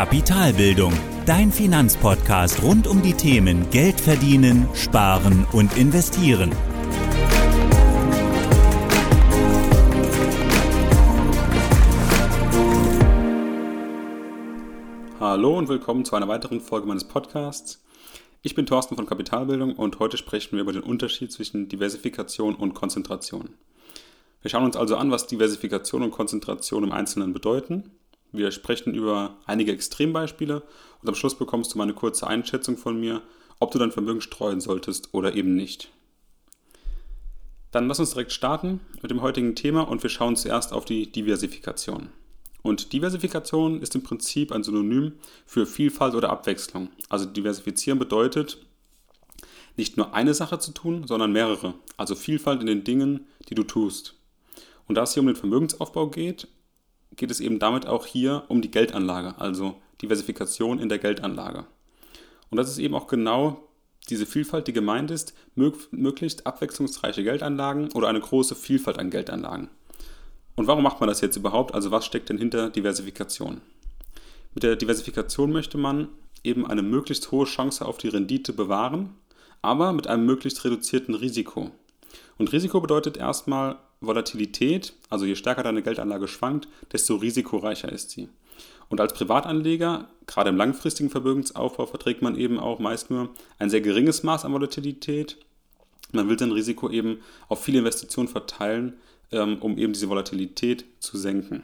Kapitalbildung, dein Finanzpodcast rund um die Themen Geld verdienen, sparen und investieren. Hallo und willkommen zu einer weiteren Folge meines Podcasts. Ich bin Thorsten von Kapitalbildung und heute sprechen wir über den Unterschied zwischen Diversifikation und Konzentration. Wir schauen uns also an, was Diversifikation und Konzentration im Einzelnen bedeuten. Wir sprechen über einige Extrembeispiele und am Schluss bekommst du mal eine kurze Einschätzung von mir, ob du dein Vermögen streuen solltest oder eben nicht. Dann lass uns direkt starten mit dem heutigen Thema und wir schauen zuerst auf die Diversifikation. Und Diversifikation ist im Prinzip ein Synonym für Vielfalt oder Abwechslung. Also diversifizieren bedeutet, nicht nur eine Sache zu tun, sondern mehrere. Also Vielfalt in den Dingen, die du tust. Und da es hier um den Vermögensaufbau geht, geht es eben damit auch hier um die Geldanlage, also Diversifikation in der Geldanlage. Und das ist eben auch genau diese Vielfalt, die gemeint ist, möglichst abwechslungsreiche Geldanlagen oder eine große Vielfalt an Geldanlagen. Und warum macht man das jetzt überhaupt? Also was steckt denn hinter Diversifikation? Mit der Diversifikation möchte man eben eine möglichst hohe Chance auf die Rendite bewahren, aber mit einem möglichst reduzierten Risiko. Und Risiko bedeutet erstmal Volatilität, also je stärker deine Geldanlage schwankt, desto risikoreicher ist sie. Und als Privatanleger, gerade im langfristigen Vermögensaufbau, verträgt man eben auch meist nur ein sehr geringes Maß an Volatilität. Man will sein Risiko eben auf viele Investitionen verteilen, ähm, um eben diese Volatilität zu senken.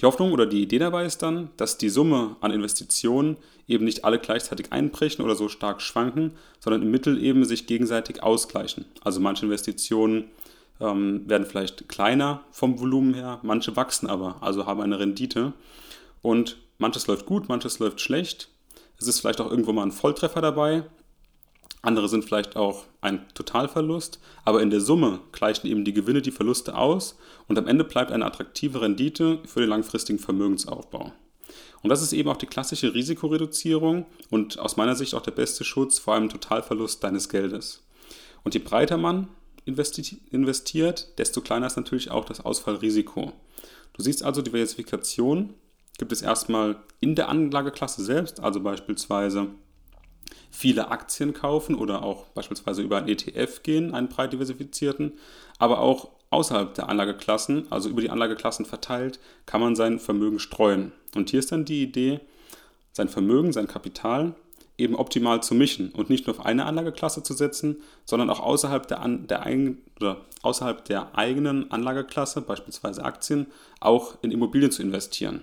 Die Hoffnung oder die Idee dabei ist dann, dass die Summe an Investitionen eben nicht alle gleichzeitig einbrechen oder so stark schwanken, sondern im Mittel eben sich gegenseitig ausgleichen. Also manche Investitionen ähm, werden vielleicht kleiner vom Volumen her, manche wachsen aber, also haben eine Rendite. Und manches läuft gut, manches läuft schlecht. Es ist vielleicht auch irgendwo mal ein Volltreffer dabei. Andere sind vielleicht auch ein Totalverlust, aber in der Summe gleichen eben die Gewinne die Verluste aus und am Ende bleibt eine attraktive Rendite für den langfristigen Vermögensaufbau. Und das ist eben auch die klassische Risikoreduzierung und aus meiner Sicht auch der beste Schutz vor einem Totalverlust deines Geldes. Und je breiter man investiert, desto kleiner ist natürlich auch das Ausfallrisiko. Du siehst also, Diversifikation gibt es erstmal in der Anlageklasse selbst, also beispielsweise viele Aktien kaufen oder auch beispielsweise über einen ETF gehen, einen breit diversifizierten, aber auch außerhalb der Anlageklassen, also über die Anlageklassen verteilt, kann man sein Vermögen streuen. Und hier ist dann die Idee, sein Vermögen, sein Kapital eben optimal zu mischen und nicht nur auf eine Anlageklasse zu setzen, sondern auch außerhalb der, der, oder außerhalb der eigenen Anlageklasse, beispielsweise Aktien, auch in Immobilien zu investieren.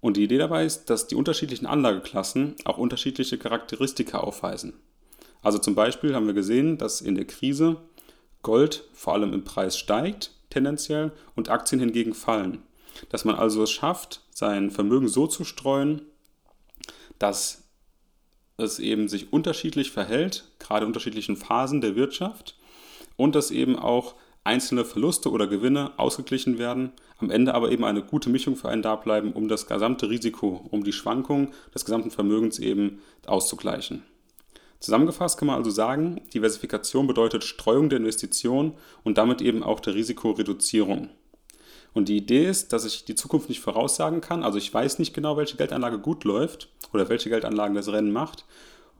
Und die Idee dabei ist, dass die unterschiedlichen Anlageklassen auch unterschiedliche Charakteristika aufweisen. Also zum Beispiel haben wir gesehen, dass in der Krise Gold vor allem im Preis steigt, tendenziell, und Aktien hingegen fallen. Dass man also es schafft, sein Vermögen so zu streuen, dass es eben sich unterschiedlich verhält, gerade in unterschiedlichen Phasen der Wirtschaft und dass eben auch einzelne Verluste oder Gewinne ausgeglichen werden, am Ende aber eben eine gute Mischung für einen da bleiben, um das gesamte Risiko, um die Schwankung des gesamten Vermögens eben auszugleichen. Zusammengefasst kann man also sagen, Diversifikation bedeutet Streuung der Investition und damit eben auch der Risikoreduzierung. Und die Idee ist, dass ich die Zukunft nicht voraussagen kann. Also ich weiß nicht genau, welche Geldanlage gut läuft oder welche Geldanlagen das Rennen macht.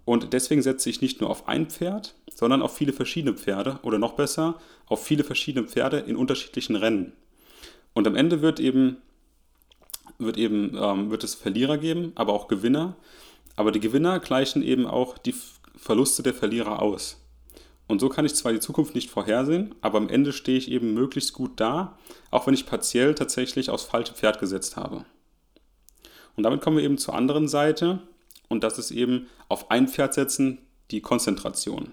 Und deswegen setze ich nicht nur auf ein Pferd, sondern auf viele verschiedene Pferde oder noch besser, auf viele verschiedene Pferde in unterschiedlichen Rennen. Und am Ende wird eben, wird eben ähm, wird es Verlierer geben, aber auch Gewinner. Aber die Gewinner gleichen eben auch die Verluste der Verlierer aus. Und so kann ich zwar die Zukunft nicht vorhersehen, aber am Ende stehe ich eben möglichst gut da, auch wenn ich partiell tatsächlich aufs falsche Pferd gesetzt habe. Und damit kommen wir eben zur anderen Seite und das ist eben auf ein Pferd setzen, die Konzentration.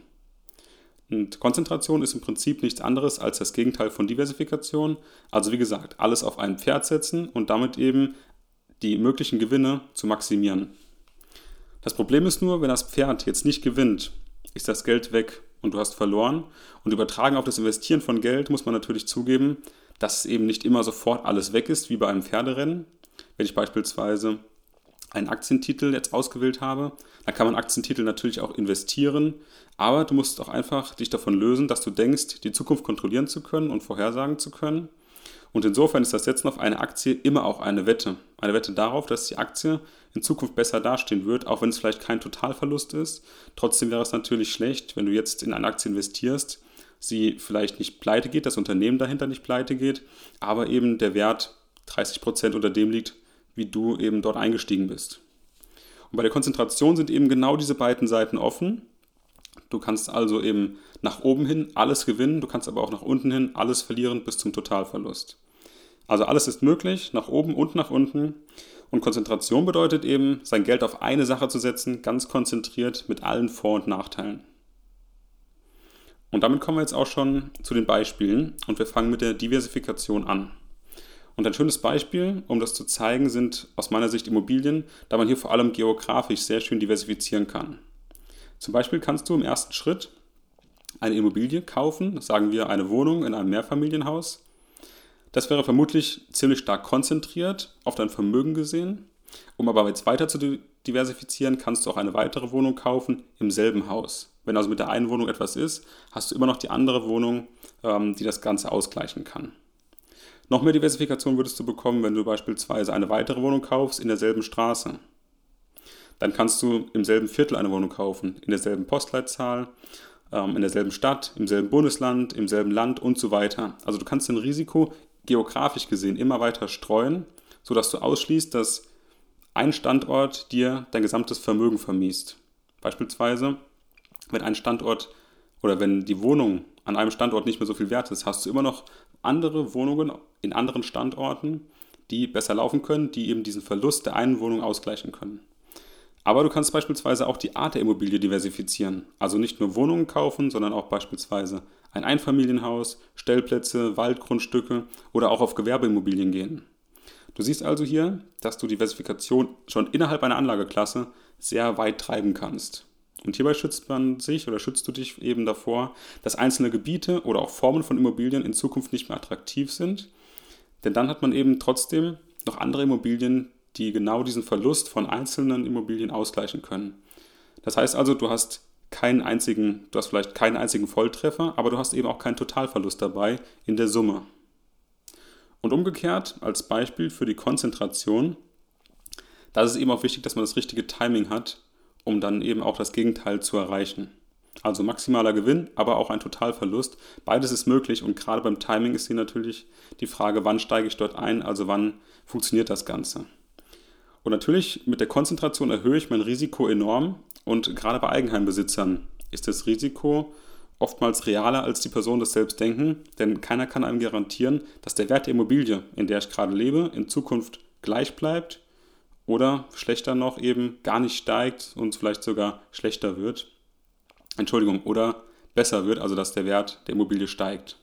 Und Konzentration ist im Prinzip nichts anderes als das Gegenteil von Diversifikation. Also wie gesagt, alles auf ein Pferd setzen und damit eben die möglichen Gewinne zu maximieren. Das Problem ist nur, wenn das Pferd jetzt nicht gewinnt, ist das Geld weg und du hast verloren. Und übertragen auf das Investieren von Geld muss man natürlich zugeben, dass eben nicht immer sofort alles weg ist, wie bei einem Pferderennen. Wenn ich beispielsweise einen Aktientitel jetzt ausgewählt habe, dann kann man Aktientitel natürlich auch investieren, aber du musst auch einfach dich davon lösen, dass du denkst, die Zukunft kontrollieren zu können und vorhersagen zu können. Und insofern ist das Setzen auf eine Aktie immer auch eine Wette. Eine Wette darauf, dass die Aktie in Zukunft besser dastehen wird, auch wenn es vielleicht kein Totalverlust ist. Trotzdem wäre es natürlich schlecht, wenn du jetzt in eine Aktie investierst, sie vielleicht nicht pleite geht, das Unternehmen dahinter nicht pleite geht, aber eben der Wert 30 Prozent unter dem liegt, wie du eben dort eingestiegen bist. Und bei der Konzentration sind eben genau diese beiden Seiten offen. Du kannst also eben nach oben hin alles gewinnen, du kannst aber auch nach unten hin alles verlieren bis zum Totalverlust. Also alles ist möglich, nach oben und nach unten. Und Konzentration bedeutet eben, sein Geld auf eine Sache zu setzen, ganz konzentriert mit allen Vor- und Nachteilen. Und damit kommen wir jetzt auch schon zu den Beispielen und wir fangen mit der Diversifikation an. Und ein schönes Beispiel, um das zu zeigen, sind aus meiner Sicht Immobilien, da man hier vor allem geografisch sehr schön diversifizieren kann. Zum Beispiel kannst du im ersten Schritt eine Immobilie kaufen, sagen wir eine Wohnung in einem Mehrfamilienhaus. Das wäre vermutlich ziemlich stark konzentriert auf dein Vermögen gesehen. Um aber jetzt weiter zu diversifizieren, kannst du auch eine weitere Wohnung kaufen im selben Haus. Wenn also mit der einen Wohnung etwas ist, hast du immer noch die andere Wohnung, ähm, die das Ganze ausgleichen kann. Noch mehr Diversifikation würdest du bekommen, wenn du beispielsweise eine weitere Wohnung kaufst in derselben Straße. Dann kannst du im selben Viertel eine Wohnung kaufen, in derselben Postleitzahl, ähm, in derselben Stadt, im selben Bundesland, im selben Land und so weiter. Also du kannst dein Risiko geografisch gesehen immer weiter streuen, sodass du ausschließt, dass ein Standort dir dein gesamtes Vermögen vermiest. Beispielsweise, wenn ein Standort oder wenn die Wohnung an einem Standort nicht mehr so viel wert ist, hast du immer noch andere Wohnungen in anderen Standorten, die besser laufen können, die eben diesen Verlust der einen Wohnung ausgleichen können. Aber du kannst beispielsweise auch die Art der Immobilie diversifizieren. Also nicht nur Wohnungen kaufen, sondern auch beispielsweise ein Einfamilienhaus, Stellplätze, Waldgrundstücke oder auch auf Gewerbeimmobilien gehen. Du siehst also hier, dass du Diversifikation schon innerhalb einer Anlageklasse sehr weit treiben kannst. Und hierbei schützt man sich oder schützt du dich eben davor, dass einzelne Gebiete oder auch Formen von Immobilien in Zukunft nicht mehr attraktiv sind. Denn dann hat man eben trotzdem noch andere Immobilien, die genau diesen Verlust von einzelnen Immobilien ausgleichen können. Das heißt also, du hast keinen einzigen, du hast vielleicht keinen einzigen Volltreffer, aber du hast eben auch keinen Totalverlust dabei in der Summe. Und umgekehrt, als Beispiel für die Konzentration, da ist es eben auch wichtig, dass man das richtige Timing hat, um dann eben auch das Gegenteil zu erreichen. Also maximaler Gewinn, aber auch ein Totalverlust. Beides ist möglich und gerade beim Timing ist hier natürlich die Frage, wann steige ich dort ein, also wann funktioniert das Ganze. Und natürlich mit der Konzentration erhöhe ich mein Risiko enorm und gerade bei Eigenheimbesitzern ist das Risiko oftmals realer als die Personen das selbst denken, denn keiner kann einem garantieren, dass der Wert der Immobilie, in der ich gerade lebe, in Zukunft gleich bleibt oder schlechter noch eben gar nicht steigt und vielleicht sogar schlechter wird. Entschuldigung, oder besser wird, also dass der Wert der Immobilie steigt.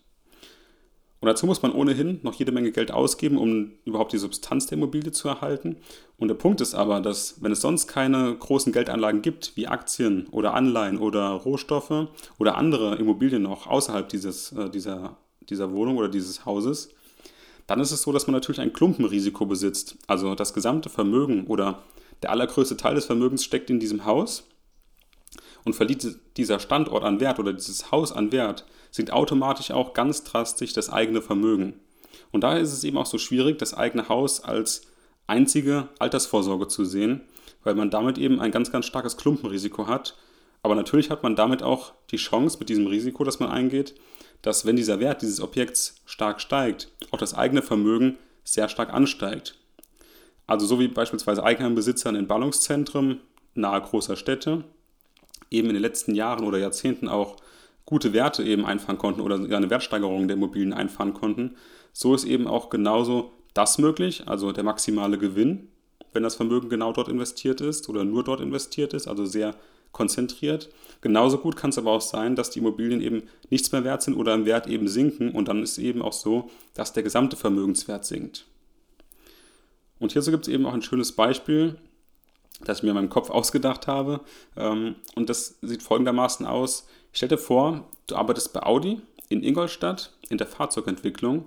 Und dazu muss man ohnehin noch jede Menge Geld ausgeben, um überhaupt die Substanz der Immobilie zu erhalten. Und der Punkt ist aber, dass wenn es sonst keine großen Geldanlagen gibt, wie Aktien oder Anleihen oder Rohstoffe oder andere Immobilien noch außerhalb dieses, äh, dieser, dieser Wohnung oder dieses Hauses, dann ist es so, dass man natürlich ein Klumpenrisiko besitzt. Also das gesamte Vermögen oder der allergrößte Teil des Vermögens steckt in diesem Haus und verliert dieser Standort an Wert oder dieses Haus an Wert, sinkt automatisch auch ganz drastisch das eigene Vermögen. Und daher ist es eben auch so schwierig, das eigene Haus als einzige Altersvorsorge zu sehen, weil man damit eben ein ganz, ganz starkes Klumpenrisiko hat. Aber natürlich hat man damit auch die Chance mit diesem Risiko, das man eingeht, dass wenn dieser Wert dieses Objekts stark steigt, auch das eigene Vermögen sehr stark ansteigt. Also so wie beispielsweise Eigenheimbesitzer in Ballungszentren nahe großer Städte eben in den letzten Jahren oder Jahrzehnten auch gute Werte eben einfahren konnten oder eine Wertsteigerung der Immobilien einfahren konnten, so ist eben auch genauso das möglich, also der maximale Gewinn, wenn das Vermögen genau dort investiert ist oder nur dort investiert ist, also sehr konzentriert. Genauso gut kann es aber auch sein, dass die Immobilien eben nichts mehr wert sind oder im Wert eben sinken und dann ist eben auch so, dass der gesamte Vermögenswert sinkt. Und hierzu gibt es eben auch ein schönes Beispiel, das ich mir in meinem Kopf ausgedacht habe. Ähm, und das sieht folgendermaßen aus. Ich stelle dir vor, du arbeitest bei Audi in Ingolstadt in der Fahrzeugentwicklung.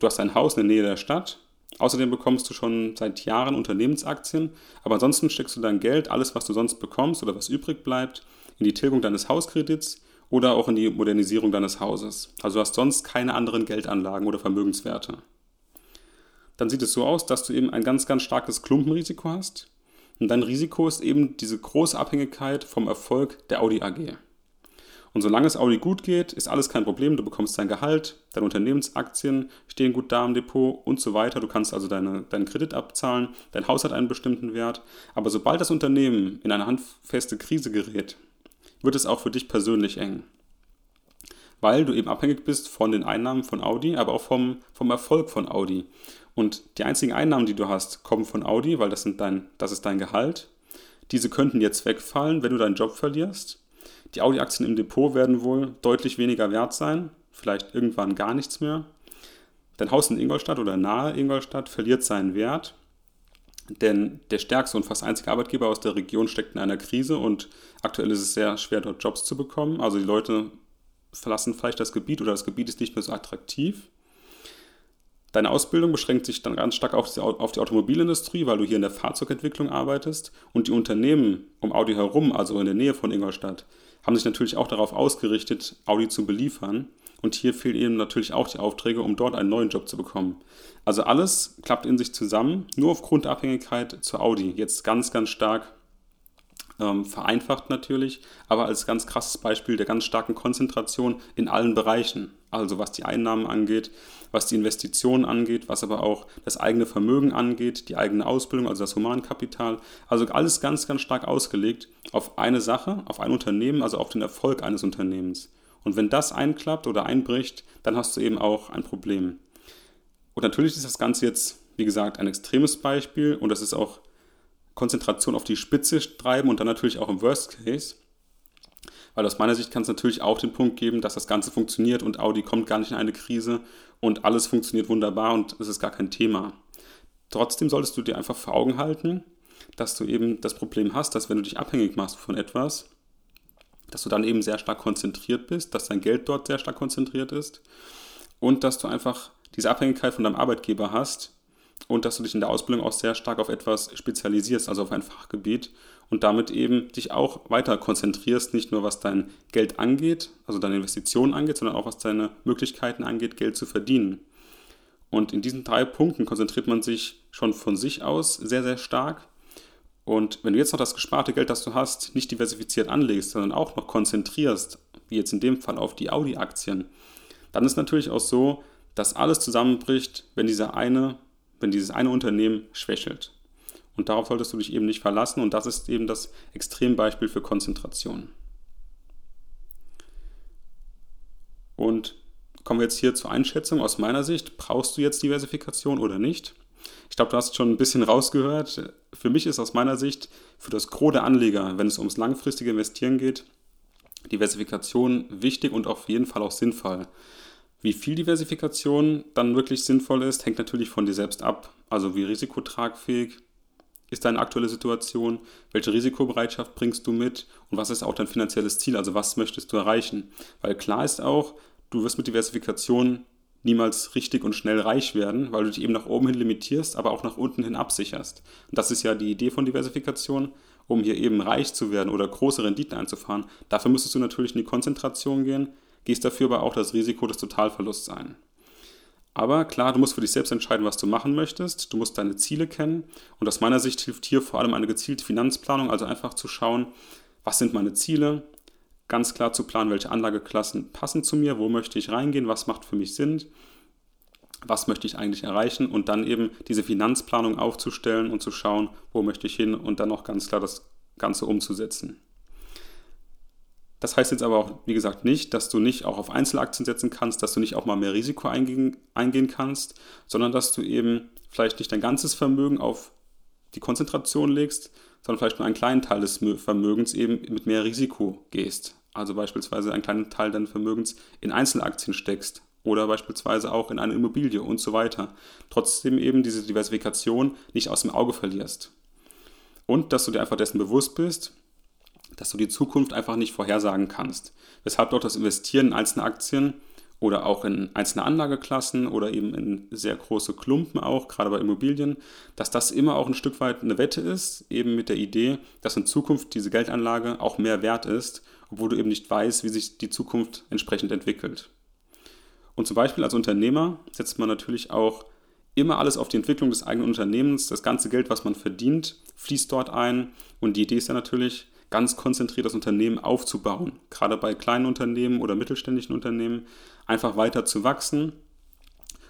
Du hast ein Haus in der Nähe der Stadt Außerdem bekommst du schon seit Jahren Unternehmensaktien, aber ansonsten steckst du dein Geld, alles was du sonst bekommst oder was übrig bleibt, in die Tilgung deines Hauskredits oder auch in die Modernisierung deines Hauses. Also du hast sonst keine anderen Geldanlagen oder Vermögenswerte. Dann sieht es so aus, dass du eben ein ganz, ganz starkes Klumpenrisiko hast. Und dein Risiko ist eben diese große Abhängigkeit vom Erfolg der Audi AG. Und solange es Audi gut geht, ist alles kein Problem. Du bekommst dein Gehalt, deine Unternehmensaktien stehen gut da im Depot und so weiter. Du kannst also deine, deinen Kredit abzahlen, dein Haus hat einen bestimmten Wert. Aber sobald das Unternehmen in eine handfeste Krise gerät, wird es auch für dich persönlich eng. Weil du eben abhängig bist von den Einnahmen von Audi, aber auch vom, vom Erfolg von Audi. Und die einzigen Einnahmen, die du hast, kommen von Audi, weil das, sind dein, das ist dein Gehalt. Diese könnten jetzt wegfallen, wenn du deinen Job verlierst. Die Audi-Aktien im Depot werden wohl deutlich weniger wert sein, vielleicht irgendwann gar nichts mehr. Dein Haus in Ingolstadt oder nahe Ingolstadt verliert seinen Wert, denn der stärkste und fast einzige Arbeitgeber aus der Region steckt in einer Krise und aktuell ist es sehr schwer, dort Jobs zu bekommen. Also die Leute verlassen vielleicht das Gebiet oder das Gebiet ist nicht mehr so attraktiv. Deine Ausbildung beschränkt sich dann ganz stark auf die, auf die, Automobilindustrie, weil du hier in der Fahrzeugentwicklung arbeitest. Und die Unternehmen um Audi herum, also in der Nähe von Ingolstadt, haben sich natürlich auch darauf ausgerichtet, Audi zu beliefern. Und hier fehlen eben natürlich auch die Aufträge, um dort einen neuen Job zu bekommen. Also alles klappt in sich zusammen, nur aufgrund der Abhängigkeit zu Audi. Jetzt ganz, ganz stark ähm, vereinfacht natürlich, aber als ganz krasses Beispiel der ganz starken Konzentration in allen Bereichen. Also was die Einnahmen angeht, was die Investitionen angeht, was aber auch das eigene Vermögen angeht, die eigene Ausbildung, also das Humankapital. Also alles ganz, ganz stark ausgelegt auf eine Sache, auf ein Unternehmen, also auf den Erfolg eines Unternehmens. Und wenn das einklappt oder einbricht, dann hast du eben auch ein Problem. Und natürlich ist das Ganze jetzt, wie gesagt, ein extremes Beispiel und das ist auch Konzentration auf die Spitze treiben und dann natürlich auch im Worst Case. Weil aus meiner Sicht kann es natürlich auch den Punkt geben, dass das Ganze funktioniert und Audi kommt gar nicht in eine Krise und alles funktioniert wunderbar und es ist gar kein Thema. Trotzdem solltest du dir einfach vor Augen halten, dass du eben das Problem hast, dass wenn du dich abhängig machst von etwas, dass du dann eben sehr stark konzentriert bist, dass dein Geld dort sehr stark konzentriert ist und dass du einfach diese Abhängigkeit von deinem Arbeitgeber hast und dass du dich in der Ausbildung auch sehr stark auf etwas spezialisierst, also auf ein Fachgebiet und damit eben dich auch weiter konzentrierst, nicht nur was dein Geld angeht, also deine Investitionen angeht, sondern auch was deine Möglichkeiten angeht, Geld zu verdienen. Und in diesen drei Punkten konzentriert man sich schon von sich aus sehr, sehr stark. Und wenn du jetzt noch das gesparte Geld, das du hast, nicht diversifiziert anlegst, sondern auch noch konzentrierst, wie jetzt in dem Fall auf die Audi-Aktien, dann ist natürlich auch so, dass alles zusammenbricht, wenn dieser eine, wenn dieses eine Unternehmen schwächelt. Und darauf solltest du dich eben nicht verlassen. Und das ist eben das Extrembeispiel für Konzentration. Und kommen wir jetzt hier zur Einschätzung aus meiner Sicht. Brauchst du jetzt Diversifikation oder nicht? Ich glaube, du hast schon ein bisschen rausgehört. Für mich ist aus meiner Sicht für das Gros der Anleger, wenn es ums langfristige Investieren geht, Diversifikation wichtig und auf jeden Fall auch sinnvoll. Wie viel Diversifikation dann wirklich sinnvoll ist, hängt natürlich von dir selbst ab. Also wie risikotragfähig ist deine aktuelle Situation, welche Risikobereitschaft bringst du mit und was ist auch dein finanzielles Ziel, also was möchtest du erreichen. Weil klar ist auch, du wirst mit Diversifikation niemals richtig und schnell reich werden, weil du dich eben nach oben hin limitierst, aber auch nach unten hin absicherst. Und das ist ja die Idee von Diversifikation, um hier eben reich zu werden oder große Renditen einzufahren. Dafür müsstest du natürlich in die Konzentration gehen, gehst dafür aber auch das Risiko des Totalverlusts ein. Aber klar, du musst für dich selbst entscheiden, was du machen möchtest. Du musst deine Ziele kennen. Und aus meiner Sicht hilft hier vor allem eine gezielte Finanzplanung, also einfach zu schauen, was sind meine Ziele, ganz klar zu planen, welche Anlageklassen passen zu mir, wo möchte ich reingehen, was macht für mich Sinn, was möchte ich eigentlich erreichen und dann eben diese Finanzplanung aufzustellen und zu schauen, wo möchte ich hin und dann auch ganz klar das Ganze umzusetzen. Das heißt jetzt aber auch, wie gesagt, nicht, dass du nicht auch auf Einzelaktien setzen kannst, dass du nicht auch mal mehr Risiko eingehen, eingehen kannst, sondern dass du eben vielleicht nicht dein ganzes Vermögen auf die Konzentration legst, sondern vielleicht nur einen kleinen Teil des Vermögens eben mit mehr Risiko gehst. Also beispielsweise einen kleinen Teil deines Vermögens in Einzelaktien steckst oder beispielsweise auch in eine Immobilie und so weiter. Trotzdem eben diese Diversifikation nicht aus dem Auge verlierst. Und dass du dir einfach dessen bewusst bist, dass du die Zukunft einfach nicht vorhersagen kannst. Weshalb dort das Investieren in einzelne Aktien oder auch in einzelne Anlageklassen oder eben in sehr große Klumpen auch, gerade bei Immobilien, dass das immer auch ein Stück weit eine Wette ist, eben mit der Idee, dass in Zukunft diese Geldanlage auch mehr wert ist obwohl du eben nicht weißt, wie sich die Zukunft entsprechend entwickelt. Und zum Beispiel als Unternehmer setzt man natürlich auch immer alles auf die Entwicklung des eigenen Unternehmens. Das ganze Geld, was man verdient, fließt dort ein. Und die Idee ist ja natürlich, ganz konzentriert das Unternehmen aufzubauen. Gerade bei kleinen Unternehmen oder mittelständischen Unternehmen einfach weiter zu wachsen.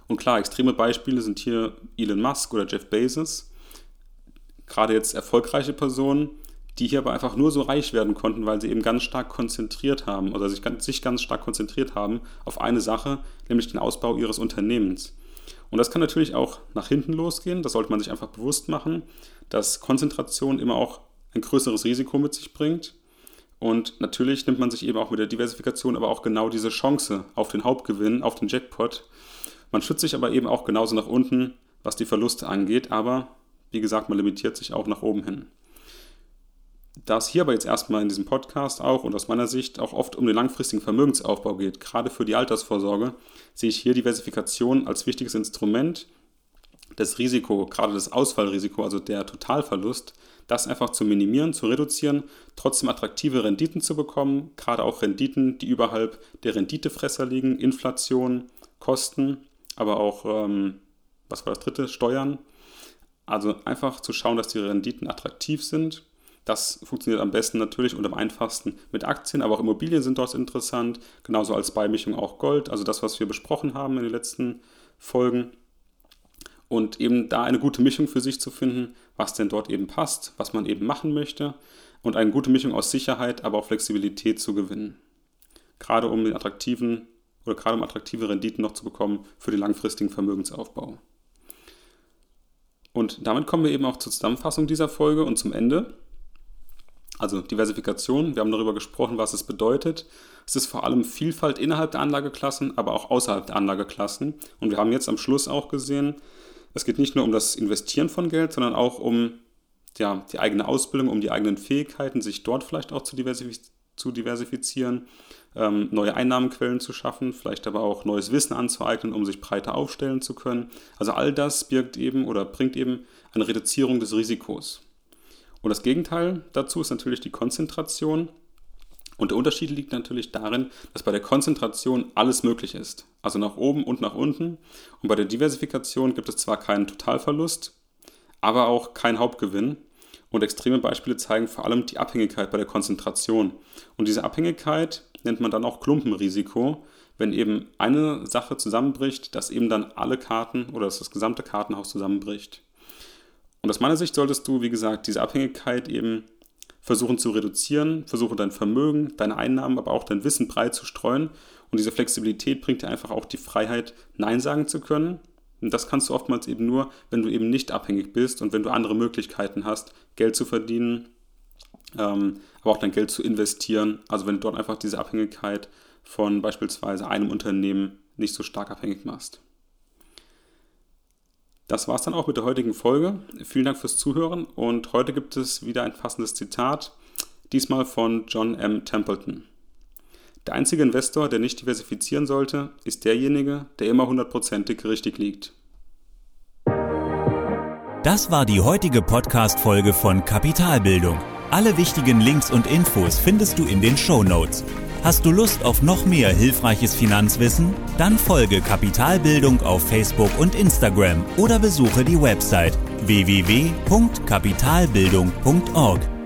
Und klar, extreme Beispiele sind hier Elon Musk oder Jeff Bezos. Gerade jetzt erfolgreiche Personen, die hier aber einfach nur so reich werden konnten, weil sie eben ganz stark konzentriert haben oder sich, sich ganz stark konzentriert haben auf eine Sache, nämlich den Ausbau ihres Unternehmens. Und das kann natürlich auch nach hinten losgehen. Das sollte man sich einfach bewusst machen, dass Konzentration immer auch ein größeres Risiko mit sich bringt. Und natürlich nimmt man sich eben auch mit der Diversifikation aber auch genau diese Chance auf den Hauptgewinn, auf den Jackpot. Man schützt sich aber eben auch genauso nach unten, was die Verluste angeht. Aber wie gesagt, man limitiert sich auch nach oben hin. Da es hier aber jetzt erstmal in diesem Podcast auch und aus meiner Sicht auch oft um den langfristigen Vermögensaufbau geht, gerade für die Altersvorsorge, sehe ich hier Diversifikation als wichtiges Instrument, das Risiko, gerade das Ausfallrisiko, also der Totalverlust, das einfach zu minimieren, zu reduzieren, trotzdem attraktive Renditen zu bekommen, gerade auch Renditen, die überhalb der Renditefresser liegen, Inflation, Kosten, aber auch, ähm, was war das dritte, Steuern. Also einfach zu schauen, dass die Renditen attraktiv sind das funktioniert am besten natürlich und am einfachsten mit Aktien, aber auch Immobilien sind dort interessant, genauso als Beimischung auch Gold, also das, was wir besprochen haben in den letzten Folgen. Und eben da eine gute Mischung für sich zu finden, was denn dort eben passt, was man eben machen möchte und eine gute Mischung aus Sicherheit, aber auch Flexibilität zu gewinnen. Gerade um den attraktiven oder gerade um attraktive Renditen noch zu bekommen für den langfristigen Vermögensaufbau. Und damit kommen wir eben auch zur Zusammenfassung dieser Folge und zum Ende. Also Diversifikation, wir haben darüber gesprochen, was es bedeutet. Es ist vor allem Vielfalt innerhalb der Anlageklassen, aber auch außerhalb der Anlageklassen. Und wir haben jetzt am Schluss auch gesehen, es geht nicht nur um das Investieren von Geld, sondern auch um ja, die eigene Ausbildung, um die eigenen Fähigkeiten, sich dort vielleicht auch zu, diversifiz zu diversifizieren, ähm, neue Einnahmenquellen zu schaffen, vielleicht aber auch neues Wissen anzueignen, um sich breiter aufstellen zu können. Also all das birgt eben oder bringt eben eine Reduzierung des Risikos. Und das Gegenteil dazu ist natürlich die Konzentration. Und der Unterschied liegt natürlich darin, dass bei der Konzentration alles möglich ist. Also nach oben und nach unten. Und bei der Diversifikation gibt es zwar keinen Totalverlust, aber auch keinen Hauptgewinn. Und extreme Beispiele zeigen vor allem die Abhängigkeit bei der Konzentration. Und diese Abhängigkeit nennt man dann auch Klumpenrisiko, wenn eben eine Sache zusammenbricht, dass eben dann alle Karten oder dass das gesamte Kartenhaus zusammenbricht. Und aus meiner Sicht solltest du, wie gesagt, diese Abhängigkeit eben versuchen zu reduzieren, versuchen dein Vermögen, deine Einnahmen, aber auch dein Wissen breit zu streuen. Und diese Flexibilität bringt dir einfach auch die Freiheit, Nein sagen zu können. Und das kannst du oftmals eben nur, wenn du eben nicht abhängig bist und wenn du andere Möglichkeiten hast, Geld zu verdienen, ähm, aber auch dein Geld zu investieren. Also wenn du dort einfach diese Abhängigkeit von beispielsweise einem Unternehmen nicht so stark abhängig machst. Das war es dann auch mit der heutigen Folge. Vielen Dank fürs Zuhören und heute gibt es wieder ein passendes Zitat, diesmal von John M. Templeton. Der einzige Investor, der nicht diversifizieren sollte, ist derjenige, der immer hundertprozentig richtig liegt. Das war die heutige Podcast-Folge von Kapitalbildung. Alle wichtigen Links und Infos findest du in den Show Notes. Hast du Lust auf noch mehr hilfreiches Finanzwissen? Dann folge Kapitalbildung auf Facebook und Instagram oder besuche die Website www.kapitalbildung.org.